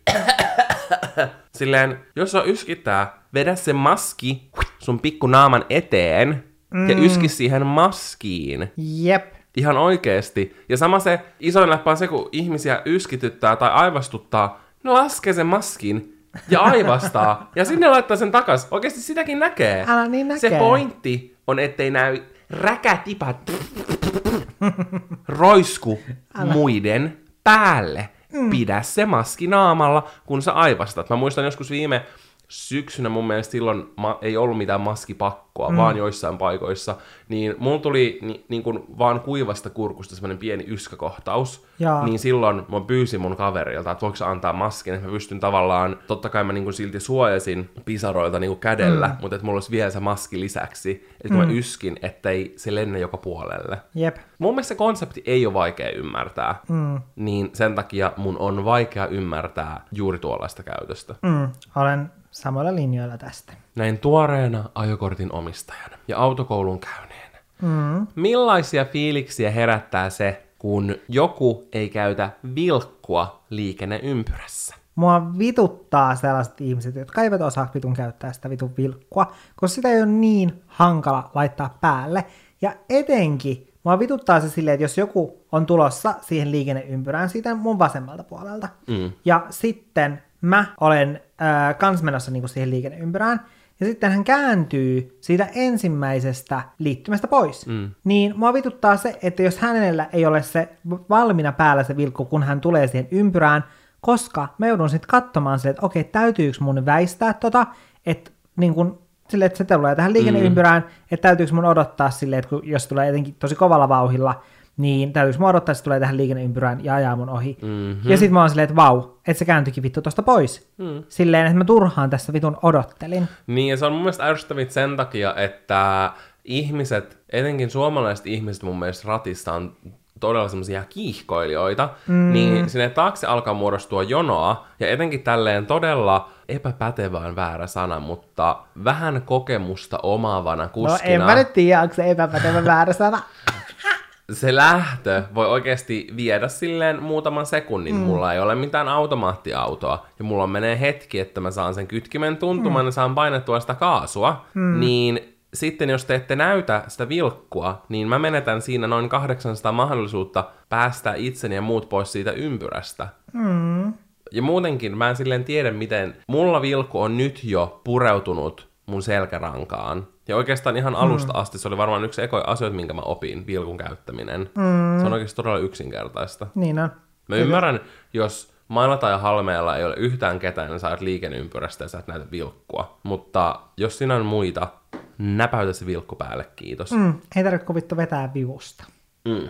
silleen, jos on yskittää, vedä se maski sun pikku naaman eteen mm. ja yski siihen maskiin. Jep. Ihan oikeesti. Ja sama se isoin läppä on se, kun ihmisiä yskityttää tai aivastuttaa, ne laskee sen maskin ja aivastaa. ja sinne laittaa sen takas. Oikeasti sitäkin näkee. Älä niin näkee. Se pointti on, ettei näy räkätipat roisku Älä. muiden päälle. Mm. Pidä se maski naamalla, kun sä aivastat. Mä muistan joskus viime syksynä mun mielestä silloin ma- ei ollut mitään maskipakkoa, mm. vaan joissain paikoissa, niin mulla tuli ni- niin kuin vaan kuivasta kurkusta semmoinen pieni yskäkohtaus, Jaa. niin silloin mä pyysin mun kaverilta, että voiko antaa maskin, että mä pystyn tavallaan, totta kai mä niin kuin silti suojasin pisaroilta niin kuin kädellä, mm. mutta että mulla olisi vielä se maski lisäksi, että mm. mä yskin, ettei se lenne joka puolelle. Jep. Mun mielestä se konsepti ei ole vaikea ymmärtää, mm. niin sen takia mun on vaikea ymmärtää juuri tuollaista käytöstä. Mm. Olen samoilla linjoilla tästä. Näin tuoreena ajokortin omistajana ja autokoulun käyneenä. Mm. Millaisia fiiliksiä herättää se, kun joku ei käytä vilkkua liikenneympyrässä? Mua vituttaa sellaiset ihmiset, jotka eivät osaa vitun käyttää sitä vitun vilkkua, koska sitä ei ole niin hankala laittaa päälle. Ja etenkin mua vituttaa se silleen, että jos joku on tulossa siihen liikenneympyrään siitä mun vasemmalta puolelta, mm. ja sitten mä olen äh, kans menossa niin siihen liikenneympyrään, ja sitten hän kääntyy siitä ensimmäisestä liittymästä pois. Mm. Niin mua vituttaa se, että jos hänellä ei ole se valmiina päällä se vilkku, kun hän tulee siihen ympyrään, koska mä joudun sitten katsomaan sille, että okei, täytyykö mun väistää tota, että niin kun, sille, että se tulee tähän liikenneympyrään, mm. että täytyykö mun odottaa silleen, että jos tulee jotenkin tosi kovalla vauhilla, niin täytyykö mä odottaa, että se tulee tähän liikenneympyrään ja ajaa mun ohi. Mm-hmm. Ja sitten mä oon silleen, että vau, että se kääntyikin vittu tosta pois. Mm. Silleen, että mä turhaan tässä vitun odottelin. Niin, ja se on mun mielestä ärsyttävit sen takia, että ihmiset, etenkin suomalaiset ihmiset mun mielestä ratissa on todella semmoisia kiihkoilijoita, mm. niin sinne taakse alkaa muodostua jonoa, ja etenkin tälleen todella epäpätevään väärä sana, mutta vähän kokemusta omaavana kuskina. No en mä nyt tiedä, onko se epäpätevä väärä sana. se lähtö voi oikeasti viedä silleen muutaman sekunnin. Mm. Mulla ei ole mitään automaattiautoa, ja mulla menee hetki, että mä saan sen kytkimen tuntumaan mm. ja saan painettua sitä kaasua, mm. niin sitten jos te ette näytä sitä vilkkua, niin mä menetän siinä noin 800 mahdollisuutta päästä itseni ja muut pois siitä ympyrästä. Mm. Ja muutenkin mä en silleen tiedä, miten mulla vilkku on nyt jo pureutunut mun selkärankaan. Ja oikeastaan ihan alusta mm. asti se oli varmaan yksi ekoja asioita, minkä mä opin, vilkun käyttäminen. Mm. Se on oikeasti todella yksinkertaista. Niin on. Mä ymmärrän, jos mailla tai halmeella ei ole yhtään ketään, niin sä oot liikenneympyrästä ja sä et näytä vilkkua. Mutta jos siinä on muita, näpäytä se vilkku päälle, kiitos. Mm. Ei tarvitse kovittu vetää vivusta. Mm.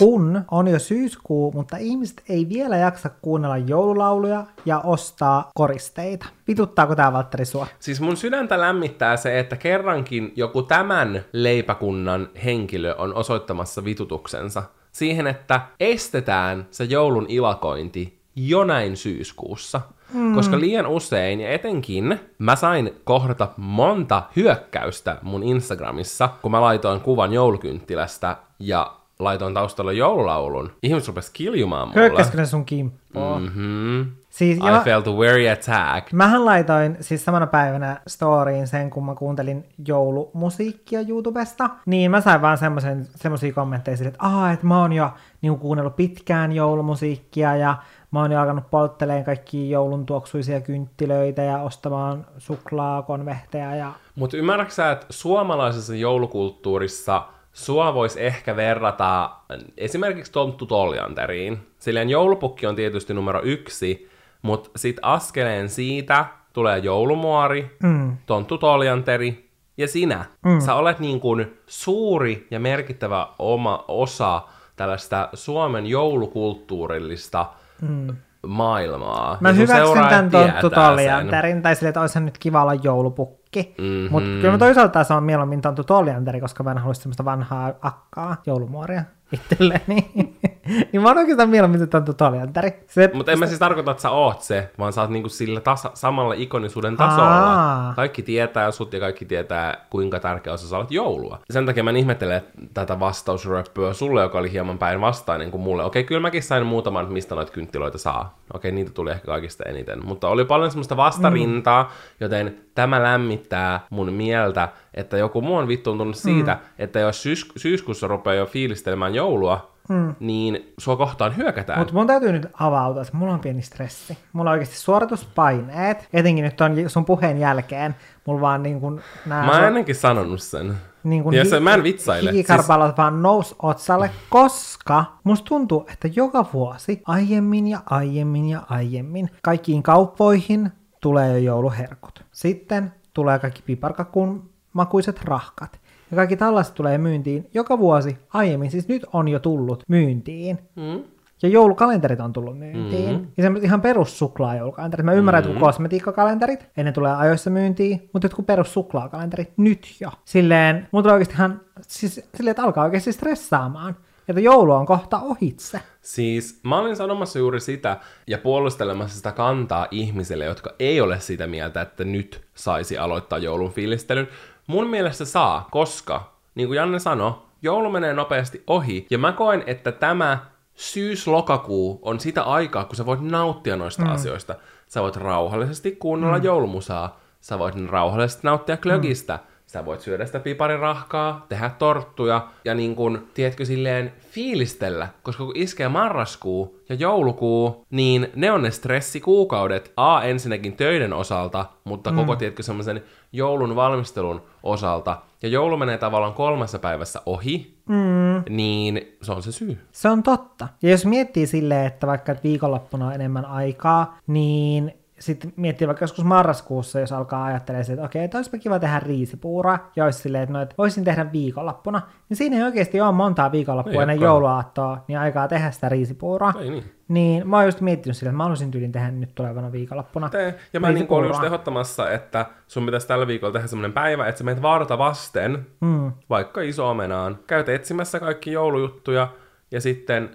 Kun on jo syyskuu, mutta ihmiset ei vielä jaksa kuunnella joululauluja ja ostaa koristeita. Vituttaako tämä Valtteri sua? Siis mun sydäntä lämmittää se, että kerrankin joku tämän leipäkunnan henkilö on osoittamassa vitutuksensa siihen, että estetään se joulun ilakointi jo näin syyskuussa. Mm. Koska liian usein, ja etenkin, mä sain kohdata monta hyökkäystä mun Instagramissa, kun mä laitoin kuvan joulukynttilästä, ja laitoin taustalla joululaulun, ihmiset rupes kiljumaan mulle. Hyökkäskö ne sun kimppuun? Mm. Mm-hmm. Siis I jo, felt very attacked. mähän laitoin siis samana päivänä storyin sen, kun mä kuuntelin joulumusiikkia YouTubesta, niin mä sain vaan semmoisen, semmosia kommentteja sille, että Aa, että mä oon jo niin kuunnellut pitkään joulumusiikkia ja mä oon jo alkanut poltteleen kaikki joulun tuoksuisia kynttilöitä ja ostamaan suklaakonvehteja ja Mutta ymmärrätkö sä, että suomalaisessa joulukulttuurissa sua voisi ehkä verrata esimerkiksi Tonttu Toljanteriin. Silleen joulupukki on tietysti numero yksi, mutta sitten askeleen siitä tulee joulumuori, mm. Tonttu Toljanteri ja sinä. Mm. Sä olet niin kuin suuri ja merkittävä oma osa tällaista Suomen joulukulttuurillista mm. maailmaa. Mä hyväksyn tämän Tonttu. Toljanterin, tai silleen, että olisi nyt kiva olla joulupukki. Mhm. Mutta kyllä mä toisaalta sanon mieluummin Tonttu Toljanteri, koska mä en halua semmoista vanhaa akkaa, joulumuoria itselleni. niin mä oon oikeastaan mieluummin se Tonttu Toljanteri. Se, Mutta en mä siis tarkoita, että sä oot se, vaan sä oot niinku sillä tasa, samalla ikonisuuden tasolla. Aa. Kaikki tietää sut ja kaikki tietää, kuinka tärkeä osa sä olet joulua. Sen takia mä en ihmettele tätä vastausröppyä sulle, joka oli hieman päinvastainen kuin mulle. Okei, kyllä mäkin sain muutaman, että mistä noita kynttilöitä saa. Okei, niitä tuli ehkä kaikista eniten. Mutta oli paljon semmoista vastarintaa, mm. joten tämä lämmittää mun mieltä, että joku muu on vittuuntunut siitä, mm. että jos syys- syyskuussa rupeaa jo fiilistelemään joulua, mm. niin sua kohtaan hyökätään. Mutta mun täytyy nyt avautua, että mulla on pieni stressi. Mulla on oikeasti suorituspaineet, etenkin nyt ton sun puheen jälkeen. Mulla vaan niin kuin nää Mä oon ennenkin sanonut sen. niin kuin Ja se, mä en vitsaile. Hikikarpalot siis... vaan nous otsalle, koska musta tuntuu, että joka vuosi aiemmin ja aiemmin ja aiemmin kaikkiin kauppoihin tulee jo jouluherkut. Sitten tulee kaikki piparkakun makuiset rahkat. Ja kaikki tällaiset tulee myyntiin joka vuosi aiemmin. Siis nyt on jo tullut myyntiin. Mm. Ja joulukalenterit on tullut myyntiin. Mm-hmm. Ja semmoiset ihan perus suklaajoulukalenterit. Mä ymmärrän, mm-hmm. että kun kosmetiikkakalenterit, ennen tulee ajoissa myyntiin, mutta jotkut perus suklaakalenterit nyt jo. Silleen, tulee oikeasti ihan, siis silleen, että alkaa oikeasti stressaamaan. Että joulu on kohta ohitse. Siis mä olin sanomassa juuri sitä ja puolustelemassa sitä kantaa ihmisille, jotka ei ole sitä mieltä, että nyt saisi aloittaa joulun fiilistelyn. Mun mielestä saa, koska, niin kuin Janne sanoi, joulu menee nopeasti ohi. Ja mä koen, että tämä syys-lokakuu on sitä aikaa, kun sä voit nauttia noista mm. asioista. Sä voit rauhallisesti kuunnella mm. joulumusaa. Sä voit rauhallisesti nauttia klögistä. Mm. Sä voit syödä sitä piparirahkaa, tehdä torttuja ja niin kun, tiedätkö, silleen fiilistellä, koska kun iskee marraskuu ja joulukuu, niin ne on ne stressikuukaudet, A ensinnäkin töiden osalta, mutta koko, tiedätkö, semmoisen joulun valmistelun osalta. Ja joulu menee tavallaan kolmessa päivässä ohi, mm. niin se on se syy. Se on totta. Ja jos miettii silleen, että vaikka viikonloppuna on enemmän aikaa, niin sitten miettii vaikka joskus marraskuussa, jos alkaa ajattelemaan, että okei, että olisipa kiva tehdä riisipuuraa, ja olisi silleen, että, no, että voisin tehdä viikonloppuna, niin siinä ei oikeasti ole montaa viikonloppua ennen jouluaattoa, niin aikaa tehdä sitä riisipuuraa. Ei niin. Niin, mä oon just miettinyt sille, että mä haluaisin tyylin tehdä nyt tulevana viikonloppuna. Tee. Ja mä niin olin just ehdottamassa, että sun pitäisi tällä viikolla tehdä semmoinen päivä, että sä menet varta vasten, mm. vaikka iso omenaan, käyt etsimässä kaikki joulujuttuja, ja sitten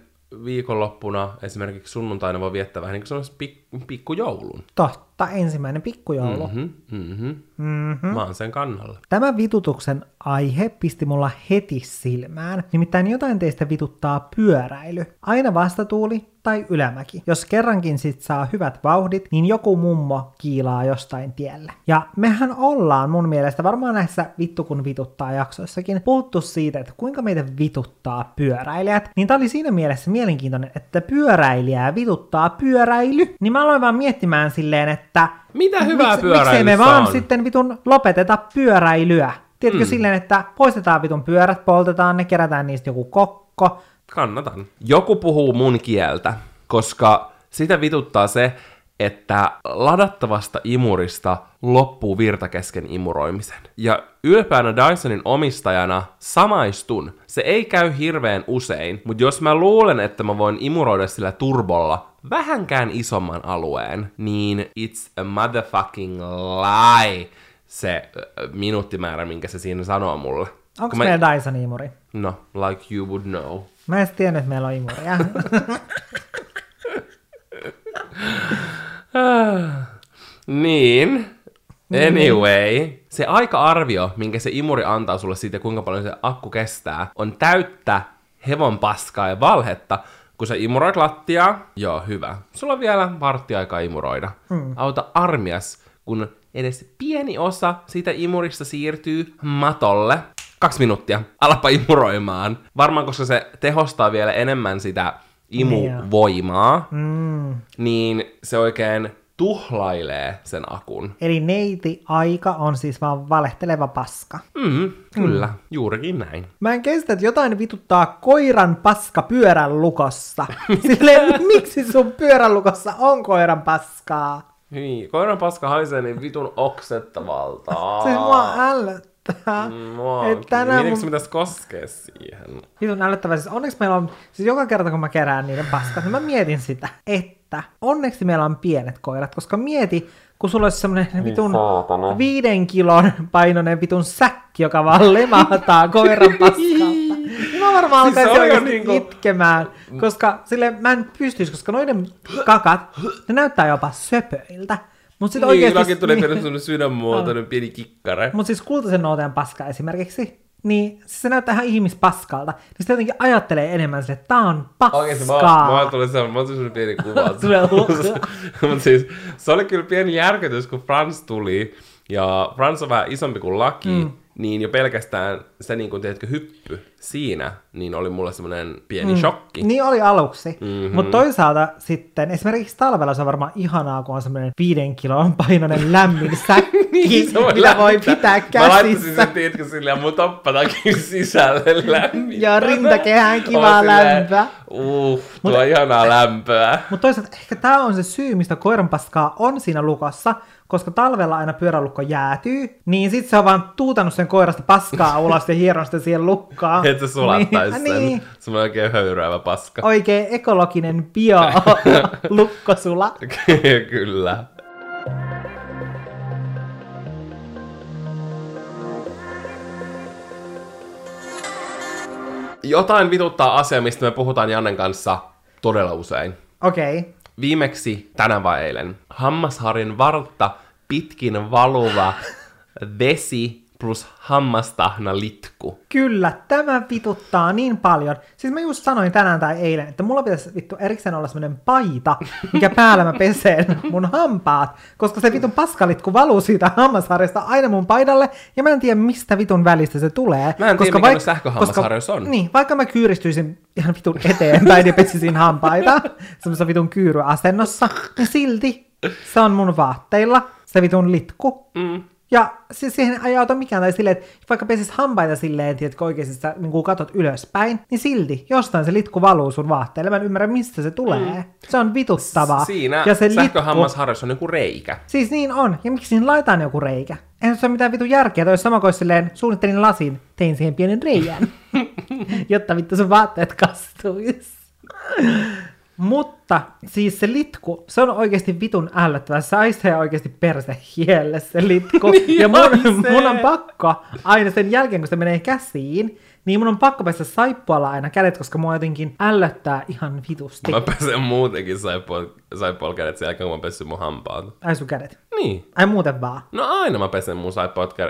viikonloppuna, esimerkiksi sunnuntaina voi viettää vähän niin kuin semmoisen pik- pikkujoulun. Totta, ensimmäinen pikkujoulu. Mhm, mhm. Mm-hmm. Mä oon sen kannalla. Tämä vitutuksen aihe pisti mulla heti silmään, nimittäin jotain teistä vituttaa pyöräily. Aina vastatuuli tai ylämäki. Jos kerrankin sit saa hyvät vauhdit, niin joku mummo kiilaa jostain tiellä. Ja mehän ollaan mun mielestä varmaan näissä vittu kun vituttaa jaksoissakin puhuttu siitä, että kuinka meitä vituttaa pyöräilijät. Niin tää oli siinä mielessä mielenkiintoinen, että pyöräilijää vituttaa pyöräily. Niin mä aloin vaan miettimään silleen, että Mitä hyvää miksei pyöräilyssä me vaan on? sitten vitun lopeteta pyöräilyä? Tiedätkö mm. silleen, että poistetaan vitun pyörät, poltetaan ne, kerätään niistä joku kokko. Kannatan. Joku puhuu mun kieltä, koska sitä vituttaa se, että ladattavasta imurista loppuu virta kesken imuroimisen. Ja ylpeänä Dysonin omistajana samaistun. Se ei käy hirveän usein, mutta jos mä luulen, että mä voin imuroida sillä turbolla vähänkään isomman alueen, niin it's a motherfucking lie se minuuttimäärä, minkä se siinä sanoo mulle. Onko mä- meillä Dyson-imuri? No, like you would know. Mä en tiennyt, että meillä on imuria. Niin. Anyway, se aika-arvio, minkä se imuri antaa sulle siitä, kuinka paljon se akku kestää, on täyttä hevon paskaa ja valhetta, kun sä imuroit lattiaa, joo hyvä. Sulla on vielä varttiaika imuroida. Mm. Auta armias, kun edes pieni osa siitä imurista siirtyy matolle. Kaksi minuuttia, alapa imuroimaan. Varmaan, koska se tehostaa vielä enemmän sitä imuvoimaa, Mm. niin se oikein tuhlailee sen akun. Eli neiti aika on siis vaan valehteleva paska. Mm, kyllä, mm. juurikin näin. Mä en kestä, että jotain vituttaa koiran paska pyörän lukossa. Silleen, miksi sun pyörän lukossa on koiran paskaa? Niin, koiran paska haisee niin vitun oksettavalta. Siis mua ällöttää. Mm, Mua Et tänään Miten mun- sun pitäisi koskea siihen? Vitun älyttävää. Siis onneksi meillä on, siis joka kerta kun mä kerään niiden paskat, niin mä mietin sitä, että onneksi meillä on pienet koirat, koska mieti, kun sulla olisi semmoinen vitun saatana. viiden kilon painoinen vitun säkki, joka vaan lemahtaa koiran paskalta. Niin mä varmaan Siis se alkaisin niinku- itkemään, koska sille mä en pystyisi, koska noiden kakat, ne näyttää jopa söpöiltä. Mutta sitten Niin, oikeasti... oikeasti tulee niin. semmoinen sydänmuotoinen pieni kikkare. Mutta siis kultaisen nooteen paska esimerkiksi, niin siis se näyttää ihan ihmispaskalta. Niin sitten jotenkin ajattelee enemmän sille, että tää on Oikeesti, paskaa. mä, mä tuli semmoinen, mä pieni kuva. Mutta siis, se oli kyllä pieni järkytys, kun Frans tuli. Ja Frans on vähän isompi kuin Laki, mm. niin jo pelkästään se, niin kun tiedätkö, hyppy siinä, niin oli mulle semmoinen pieni mm. shokki. Niin oli aluksi. Mhm. Mm-hmm. Mutta toisaalta sitten, esimerkiksi talvella se on varmaan ihanaa, kun on semmoinen viiden kilon painoinen lämmin säkki, Niin, se mitä voi lämmittää. pitää Mä laittaisin käsissä. sen, tiedätkö, silleen mun toppatakin sisälle lämmin. Ja rintakehään kivaa lämpöä. Uh, tuo on ihanaa lämpöä. Mutta toisaalta ehkä tämä on se syy, mistä koiranpaskaa on siinä lukossa, koska talvella aina pyörälukko jäätyy, niin sit se on vaan tuutanut sen koirasta paskaa ulos ja hieronut sitä siihen lukkaan. Et sä sulattaisi niin, sen. Niin, Semmoinen oikein höyräävä paska. oikein ekologinen bio lukkosula. Kyllä. Jotain vituttaa asia, mistä me puhutaan Jannen kanssa todella usein. Okei. Okay. Viimeksi tänään vai eilen. Hammasharjan vartta pitkin valuva vesi plus hammastahna litku. Kyllä, tämä vituttaa niin paljon. Siis mä just sanoin tänään tai eilen, että mulla pitäisi vittu erikseen olla semmoinen paita, mikä päällä mä pesen mun hampaat, koska se vitun paskalitku valuu siitä hammasharjasta aina mun paidalle, ja mä en tiedä mistä vitun välistä se tulee. Mä en tiedä, koska mikä noissa sähköhammasharjoissa on. Niin, vaikka mä kyyristyisin ihan vitun eteenpäin ja pesisin hampaita semmoisessa vitun kyyryasennossa, niin silti se on mun vaatteilla, se vitun litku. Mm. Ja siis siihen ei auta mikään, tai silleen, että vaikka pesis hampaita silleen, tiedätkö oikeasti sä niin kun katot ylöspäin, niin silti jostain se litku valuu sun vaatteille. Mä en ymmärrä, mistä se tulee. Mm. Se on vituttavaa. Siinä ja se litku, sähköhammasharjassa on joku reikä. Siis niin on. Ja miksi siinä laitetaan joku reikä? Eihän se ole mitään vitu järkeä. Toi olisi sama kuin silleen, suunnittelin lasin, tein siihen pienen reijän. jotta vittu sun vaatteet kastuis. Mutta siis se litku, se on oikeasti vitun ällöttävä. Se aisee oikeasti perse hielle se litku. Niin ja mun, mun on pakko aina sen jälkeen, kun se menee käsiin, niin mun on pakko pestä saippualla aina kädet, koska mua jotenkin ällöttää ihan vitusti. Mä pesen muutenkin saippual, saippual kädet sen jälkeen, kun mä pessin mun hampaat. Ai sun kädet. Niin. Ai muuten vaan. No aina mä pesen mun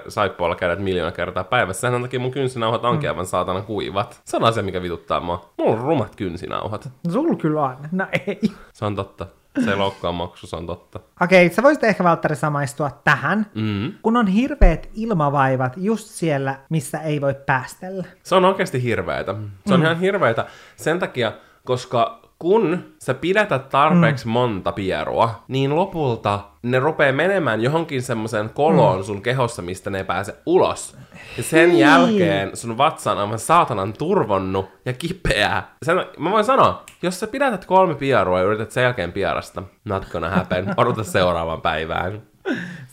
saippualla kädet miljoona kertaa päivässä. Sen takia mun kynsinauhat onkin aivan saatana kuivat. Se on asia, mikä vituttaa mua. Mulla on rumat kynsinauhat. Sul kyllä on. No ei. Se on totta. Se ei loukkaa maksu, se on totta. Okei, sä voisit ehkä Valtteri samaistua tähän, Mm. kun on hirveät ilmavaivat just siellä, missä ei voi päästellä. Se on oikeasti hirveetä. Se on mm. ihan hirveetä sen takia, koska kun sä pidätät tarpeeksi mm. monta pierua, niin lopulta ne rupeaa menemään johonkin semmoiseen koloon mm. sun kehossa, mistä ne ei pääse ulos. Ja sen Hei. jälkeen sun vatsa on aivan saatanan turvonnut ja kipeä. Sen, mä voin sanoa, jos sä pidätät kolme pierua ja yrität sen jälkeen pierasta, not gonna happen. Odota seuraavaan päivään.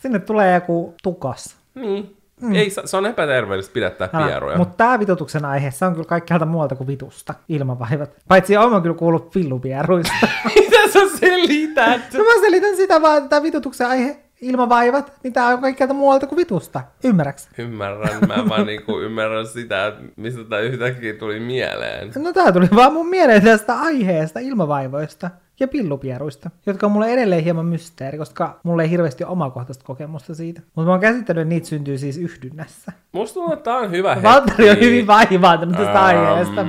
Sinne tulee joku tukos. Niin. Mm. Ei, se on epäterveellistä pidättää pieruja. Mutta tämä vitutuksen aihe, se on kyllä kaikkialta muualta kuin vitusta, ilmavaivat. Paitsi olen kyllä kuullut villupieruista. Mitä sä selität? no mä selitän sitä vaan, että tämä vitutuksen aihe, ilmavaivat, niin tämä on kaikkialta muualta kuin vitusta. Ymmärräks? Ymmärrän, mä vaan niinku ymmärrän sitä, että mistä tää yhtäkkiä tuli mieleen. No tää tuli vaan mun mieleen tästä aiheesta, ilmavaivoista ja pillupieruista, jotka on mulle edelleen hieman mysteeri, koska mulla ei hirveästi ole omakohtaista kokemusta siitä. Mutta mä oon käsittänyt, että niitä syntyy siis yhdynnässä. Musta tuntuu, että tää on hyvä hetki. Valtteri on hyvin vaivautunut tästä Ähm, aiheesta.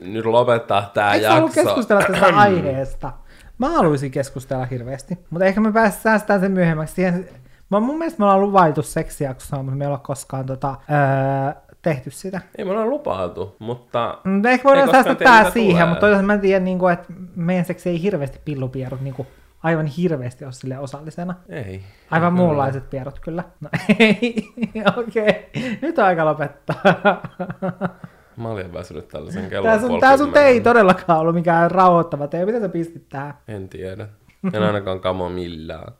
nyt lopettaa tää Eikö jakso. keskustella tästä aiheesta? Mä haluaisin keskustella hirveästi, mutta ehkä me päästään sen myöhemmäksi. Siihen, mä, mun mielestä me ollaan luvailtu seksijaksoa, mutta me ei olla koskaan tota, öö, tehty sitä. Ei me ollaan lupailtu, mutta... Mm, Ehkä voidaan säästää tiedä, tää siihen, tulee. mutta toisaalta mä tiedän, niin kuin, että meidän seksi ei hirveästi pillupierut niin kuin, aivan hirveästi ole sille osallisena. Ei. Aivan muunlaiset pierut kyllä. No ei, okei. Nyt on aika lopettaa. Mä olin väsynyt tällaisen kellon Tää sun, tää sun ei todellakaan ollut mikään rauhoittava tee. Mitä sä pistit tähän? En tiedä. En ainakaan kamo millään.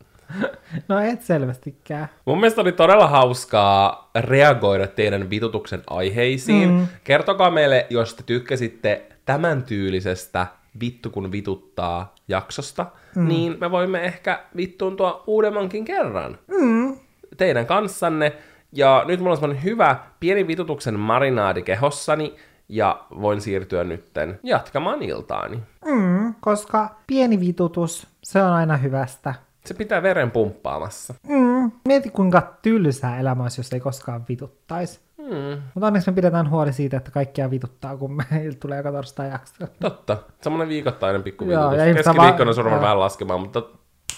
No et selvästikään. Mun mielestä oli todella hauskaa reagoida teidän vitutuksen aiheisiin. Mm. Kertokaa meille, jos te tykkäsitte tämän tyylisestä vittu kun vituttaa jaksosta, mm. niin me voimme ehkä vittuuntua uudemmankin kerran Mm. teidän kanssanne. Ja nyt mulla on semmonen hyvä pieni vitutuksen marinaadi kehossani, ja voin siirtyä nytten jatkamaan iltaani. Mm, koska pieni vitutus, se on aina hyvästä. Se pitää veren pumppaamassa. Mm. Mieti kuinka tylsää elämä olisi, jos ei koskaan vituttaisi. Hmm. Mutta onneksi me pidetään huoli siitä, että kaikkia vituttaa, kun meillä tulee joka torstai jakso. Totta. Semmoinen viikoittainen pikku Joo, vitutus. Keskiviikkona se rupeaa joo. vähän laskemaan, mutta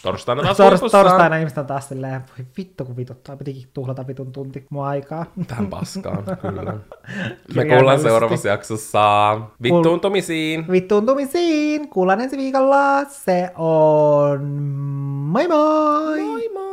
torstaina taas Tors, huipussaan. torstaina ihmiset on taas silleen, voi vittu kun vituttaa, pitikin tuhlata vitun tunti mua aikaa. Tähän paskaan, kyllä. Me kuullaan seuraavassa jaksossa vittuuntumisiin. Vittuuntumisiin, kuullaan ensi viikolla, se on moi moi! Moi moi!